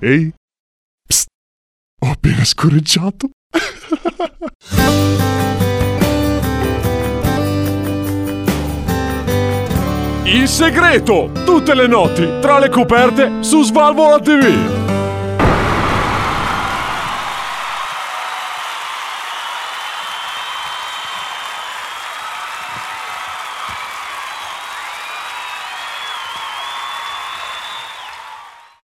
Ehi? Psst. Ho appena scorreggiato. Il segreto! Tutte le notti, tra le coperte, su Svalvola TV.